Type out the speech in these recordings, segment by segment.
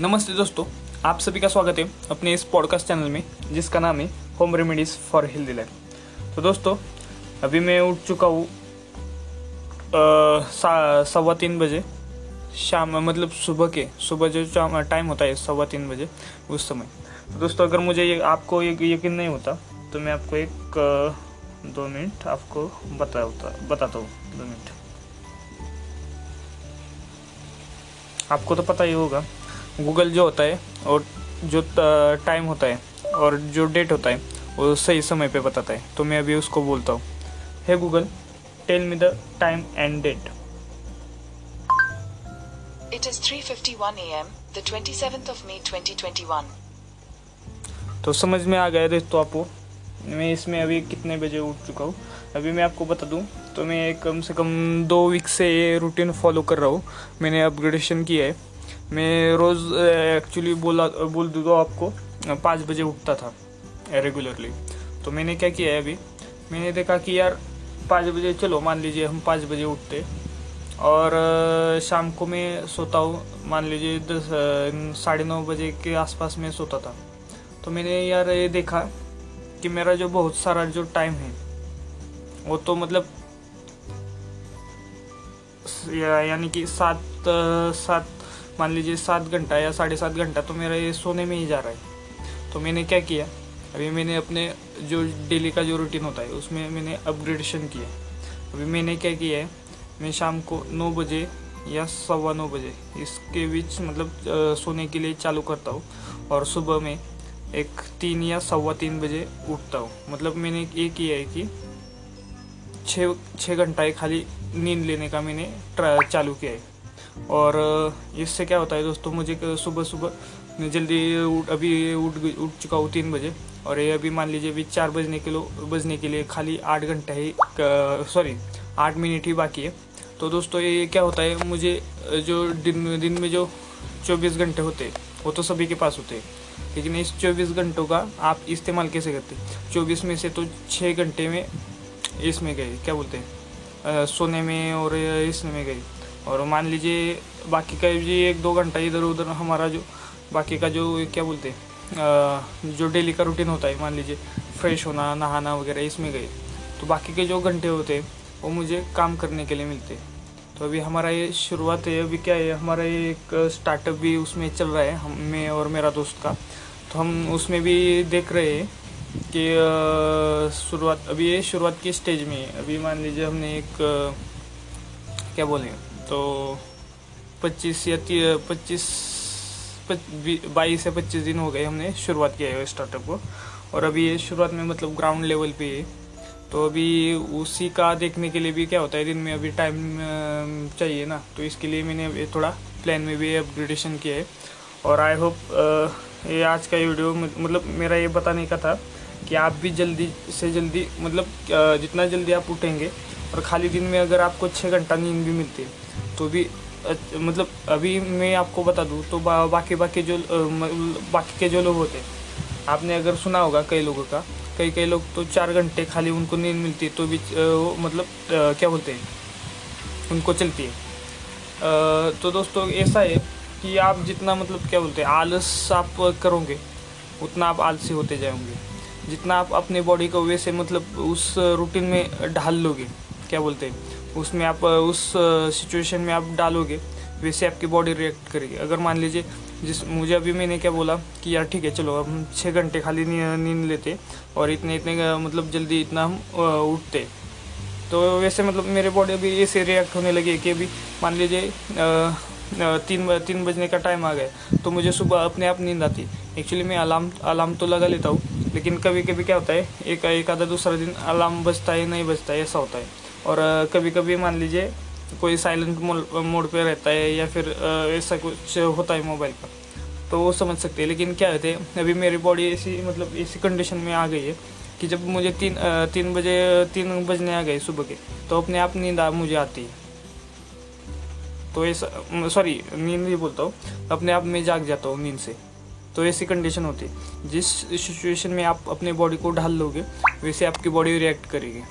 नमस्ते दोस्तों, आप सभी का स्वागत है अपने इस पॉडकास्ट चैनल में, जिसका नाम है home remedies for healthy life तो दोस्तों, अभी मैं उठ चुका हूँ सवा तीन बजे, शाम मतलब सुबह के, सुबह जो टाइम होता है, सवा तीन बजे, उस समय। तो दोस्तों, अगर मुझे ये, आपको ये, यकीन नहीं होता तो मैं आपको एक दो मिनट आपको बता, बताता हूँ, दो मिनट। आपको तो पता ही होगा गूगल जो होता है और जो टाइम होता है और जो डेट होता है वो सही समय पे बताता है। तो मैं अभी उसको बोलता हूँ। Hey Google tell me the time and date It is 3:51 a.m. the 27th of May 2021. तो समझ में आ गया दोस्तों आपको मैं इसमें अभी कितने बजे उठ चुका हूँ। अभी मैं आपको बता दूँ तो मैं कम से कम दो वीक से ये रूटीन फॉलो कर रहा हूँ। मैंने अपग्रेडेशन किया है। मैं रोज़ एक्चुअली बोला बोल दूँ आपको पाँच बजे उठता था रेगुलरली तो मैंने क्या किया है अभी? मैंने देखा कि यार पाँच बजे चलो मान लीजिए हम पाँच बजे उठते और शाम को मैं सोता हूँ मान लीजिए दस साढ़े नौ बजे के आसपास मैं सोता था। तो मैंने यार ये देखा कि मेरा जो बहुत सारा जो टाइम है वो तो मतलब या, यानी कि सात सात मान लीजिए सात घंटा या साढ़े सात घंटा तो मेरा ये सोने में ही जा रहा है। तो मैंने क्या किया? अभी मैंने अपने जो डेली का जो रूटीन होता है, उसमें मैंने अपग्रेडेशन किया। अभी मैंने क्या किया है? मैं शाम को नौ बजे या सवा नौ बजे इसके बीच मतलब सोने के लिए चालू करता हूँ और सुबह में एक तीन या सवा तीन बजे उठता हूँ। मतलब मैंने ये किया है कि छः छः घंटा खाली नींद लेने का मैंने चालू किया है। और इससे क्या होता है दोस्तों, मुझे सुबह सुबह जल्दी उठ, अभी उठ उठ चुका हूँ तीन बजे। और ये अभी मान लीजिए अभी चार बजने के लो, बजने के लिए खाली आठ घंटा ही सॉरी आठ मिनट ही बाकी है। तो दोस्तों, ये क्या होता है, मुझे जो दिन दिन में जो चौबीस घंटे होते वो तो सभी के पास होते हैं। लेकिन इस चौबीस घंटों का आप इस्तेमाल कैसे करते चौबीस में से तो छः घंटे में इसमें गए, क्या बोलते हैं? सोने में और इसमें गए। और मान लीजिए बाकी का भी एक दो घंटा इधर उधर हमारा जो बाकी का जो क्या बोलते हैं जो डेली का रूटीन होता है, मान लीजिए फ्रेश होना, नहाना वगैरह इसमें गए तो बाकी के जो घंटे होते हैं, वो मुझे काम करने के लिए मिलते तो अभी हमारा ये शुरुआत है, अभी क्या है, हमारा ये एक स्टार्टअप भी उसमें चल रहा है, हम, मैं और मेरा दोस्त का। तो हम उसमें भी देख रहे हैं कि शुरुआत, अभी ये शुरुआत की स्टेज में है। अभी मान लीजिए हमने एक क्या बोलें तो पच्चीस या पच्चीस बाईस या पच्चीस दिन हो गए हमने शुरुआत किया है स्टार्टअप को। और अभी ये शुरुआत में मतलब ग्राउंड लेवल पे है। तो अभी उसी का देखने के लिए भी क्या होता है, दिन में अभी टाइम चाहिए ना। तो इसके लिए मैंने अभी थोड़ा प्लान में भी अपग्रेडेशन किया है। और आई होप ये आज का वीडियो मतलब मेरा ये बताने का था कि आप भी जल्दी से जल्दी मतलब जितना जल्दी आप उठेंगे और खाली दिन में अगर आपको छः घंटा नींद भी मिलती है तो भी मतलब अभी मैं आपको बता दूँ तो बा, बाकी बाकी जो बाकी के जो लोग होते आपने अगर सुना होगा कई लोगों का कई कई लोग तो चार घंटे खाली उनको नींद मिलती है तो भी वो मतलब क्या बोलते हैं उनको चलती है। तो दोस्तों ऐसा है कि आप जितना मतलब क्या बोलते हैं आलस आप करोगे उतना आप आलसी होते जाओगे। जितना आप अपने बॉडी को वैसे मतलब उस रूटीन में ढाल लोगे क्या बोलते हैं उसमें आप उस सिचुएशन में आप डालोगे वैसे आपकी बॉडी रिएक्ट करेगी। अगर मान लीजिए, जिस, मुझे अभी मैंने क्या बोला कि यार ठीक है, चलो हम छः घंटे खाली नींद लेते और इतने इतने मतलब जल्दी इतना हम उठते। तो वैसे मतलब मेरे बॉडी अभी ऐसे रिएक्ट होने लगी कि अभी मान लीजिए तीन तीन बजने का टाइम आ गया तो मुझे सुबह अपने आप नींद आती। एक्चुअली मैं अलार्म अलार्म तो लगा लेता हूँ, लेकिन कभी कभी क्या होता है, एक एक आधा दूसरा दिन अलार्म बजता है, नहीं बजता है, ऐसा होता है। और कभी कभी मान लीजिए कोई साइलेंट मोड पे रहता है या फिर ऐसा कुछ होता है मोबाइल का तो वो समझ सकते हैं। लेकिन क्या होते हैं, अभी मेरी बॉडी ऐसी मतलब ऐसी कंडीशन में आ गई है कि जब मुझे तीन तीन बजे, तीन बजने आ गए सुबह के तो अपने आप नींद आ, मुझे आती है। तो ऐसा सॉरी नींद नहीं बोलता हूँ, अपने आप मैं जाग जाता हूँ नींद से तो ऐसी कंडीशन होती है। जिस सिचुएशन में आप अपने बॉडी को ढाल लोगे, वैसे आपकी बॉडी रिएक्ट करेगी।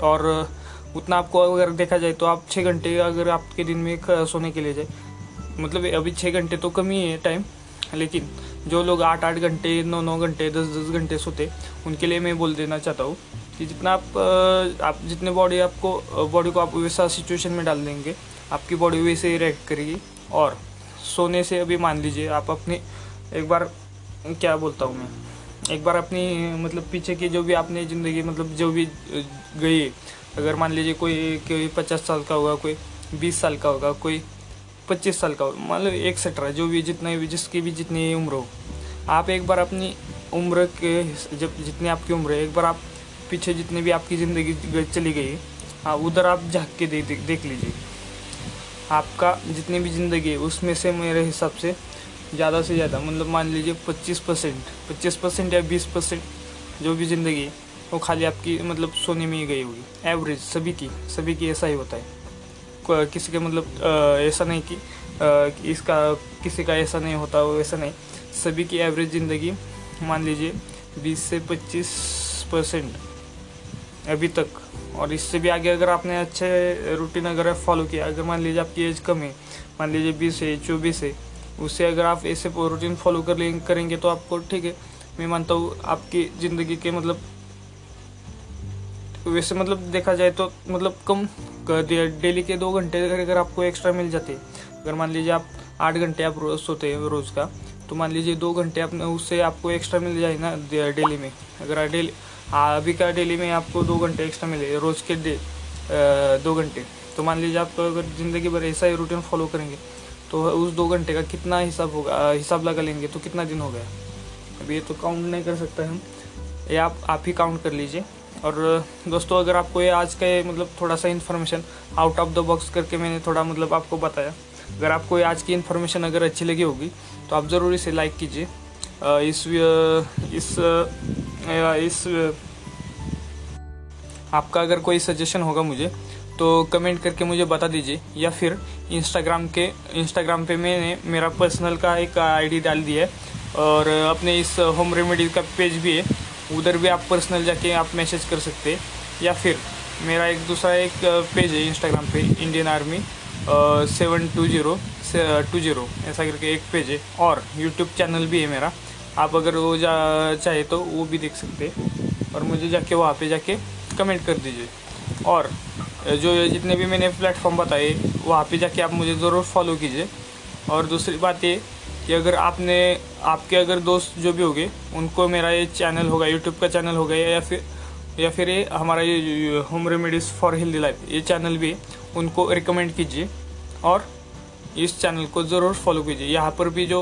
और उतना आपको अगर देखा जाए तो आप छः घंटे अगर आपके दिन में सोने के लिए जाए मतलब अभी छः घंटे तो कम ही है टाइम लेकिन जो लोग आठ आठ घंटे नौ नौ घंटे दस दस घंटे सोते, उनके लिए मैं बोल देना चाहता हूँ कि जितना आप आप जितने बॉडी आपको बॉडी को आप वैसा सिचुएशन में डाल देंगे, आपकी बॉडी वैसे ही रिएक्ट करेगी। और सोने से अभी मान लीजिए आप अपनी, एक बार क्या बोलता हूँ मैं, एक बार अपनी मतलब पीछे की जो भी आपने ज़िंदगी मतलब जो भी गई अगर मान लीजिए कोई कोई पचास साल का होगा, कोई बीस साल का होगा, कोई पच्चीस साल का होगा मतलब एक्सेट्रा जो भी जितना भी, जिसकी भी जितनी उम्र हो। आप एक बार अपनी उम्र के जब जितनी आपकी उम्र है, एक बार आप पीछे जितनी भी आपकी ज़िंदगी चली गई है उधर आप झाँक के देख देख- देख लीजिए। आपका जितनी भी ज़िंदगी है, उसमें से मेरे हिसाब से ज़्यादा से ज़्यादा मतलब मान लीजिए पच्चीस परसेंट पच्चीस परसेंट या बीस परसेंट जो भी ज़िंदगी है वो खाली आपकी मतलब सोने में ही गई होगी। एवरेज सभी की सभी की ऐसा ही होता है। किसी के मतलब ऐसा नहीं कि इसका, किसी का ऐसा नहीं होता वो ऐसा नहीं। सभी की एवरेज ज़िंदगी, मान लीजिए, बीस से पच्चीस परसेंट अभी तक। और इससे भी आगे अगर आपने अच्छे रूटीन अगर फॉलो किया, अगर मान लीजिए आपकी एज कम है, मान लीजिए बीस है, चौबीस है, उससे अगर आप ऐसे रूटीन फॉलो कर ले, करेंगे तो आपको, ठीक है, मैं मानता हूँ, आपकी ज़िंदगी के मतलब वैसे मतलब देखा जाए तो मतलब कम डेली के दो घंटे अगर अगर आपको एक्स्ट्रा मिल जाते, अगर मान लीजिए आप आठ घंटे आप रोज सोते हैं रोज़ का तो मान लीजिए दो घंटे आपने उससे आपको एक्स्ट्रा मिल जाए ना डेली में। अगर डेली अभी का डेली में आपको दो घंटे एक्स्ट्रा मिले, रोज़ के डे दो घंटे तो मान लीजिए आप अगर ज़िंदगी भर ऐसा ही रूटीन फॉलो करेंगे तो उस दो घंटे का कितना हिसाब होगा हिसाब लगा लेंगे तो कितना दिन हो गया। अभी ये तो काउंट नहीं कर सकते हम। ये आप आप ही काउंट कर लीजिए। और दोस्तों, अगर आपको ये आज का ये मतलब थोड़ा सा information out of the box करके मैंने थोड़ा मतलब आपको बताया, अगर आपको ये आज की इन्फॉर्मेशन अगर अच्छी लगी होगी तो आप ज़रूर इसे लाइक कीजिए। इस इस इस आपका अगर कोई सजेशन होगा मुझे तो कमेंट करके मुझे बता दीजिए, या फिर इंस्टाग्राम के इंस्टाग्राम पे मैंने मेरा पर्सनल का एक आईडी डाल दिया है, और अपने इस होम रेमेडी का पेज भी है उधर भी आप पर्सनल जाके आप मैसेज कर सकते हैं। या फिर, मेरा एक दूसरा एक पेज है इंस्टाग्राम पे Indian army seven two zero two zero ऐसा करके एक पेज है। और यूट्यूब चैनल भी है मेरा। आप अगर वो जा, चाहे तो वो भी देख सकते और मुझे जाके वहाँ पे जाके कमेंट कर दीजिए। और जो जितने भी मैंने प्लेटफॉर्म बताए, वहाँ पे जाके आप मुझे ज़रूर फॉलो कीजिए। और दूसरी बात ये कि अगर आपने, आपके अगर दोस्त जो भी होंगे, उनको मेरा ये चैनल होगा यूट्यूब का चैनल होगा, या फिर या फिर ये हमारा ये home remedies for healthy life ये चैनल भी उनको रिकमेंड कीजिए और इस चैनल को ज़रूर फॉलो कीजिए। यहाँ पर भी जो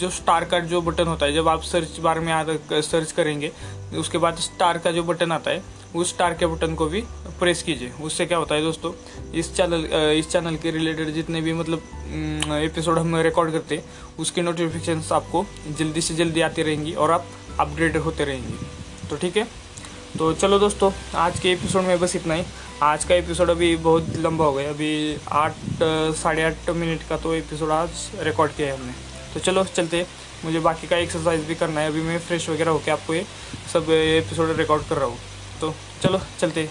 जो स्टार का जो बटन होता है, जब आप सर्च बार में आता सर्च करेंगे, उसके बाद स्टार का जो बटन आता है उस स्टार के बटन को भी प्रेस कीजिए। उससे क्या होता है दोस्तों, इस चैनल इस चैनल के रिलेटेड जितने भी मतलब एपिसोड हम रिकॉर्ड करते हैं, उसकी नोटिफिकेशन आपको जल्दी से जल्दी आती रहेंगी और आप अपग्रेड होते रहेंगे। तो ठीक है? तो चलो दोस्तों, आज के एपिसोड में बस इतना ही। आज का एपिसोड अभी बहुत लंबा हो गया। अभी आठ, साढ़े आठ मिनट का तो एपिसोड आज रिकॉर्ड किया है हमने। तो चलो, चलते मुझे बाकी का एक्सरसाइज भी करना है। अभी मैं फ्रेश वगैरह होकर आपको ये सब एपिसोड रिकॉर्ड कर रहा हूँ। तो चलो, चलते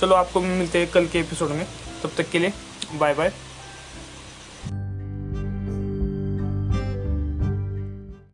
चलो आपको मिलते हैं कल के एपिसोड में। तब तक के लिए बाय बाय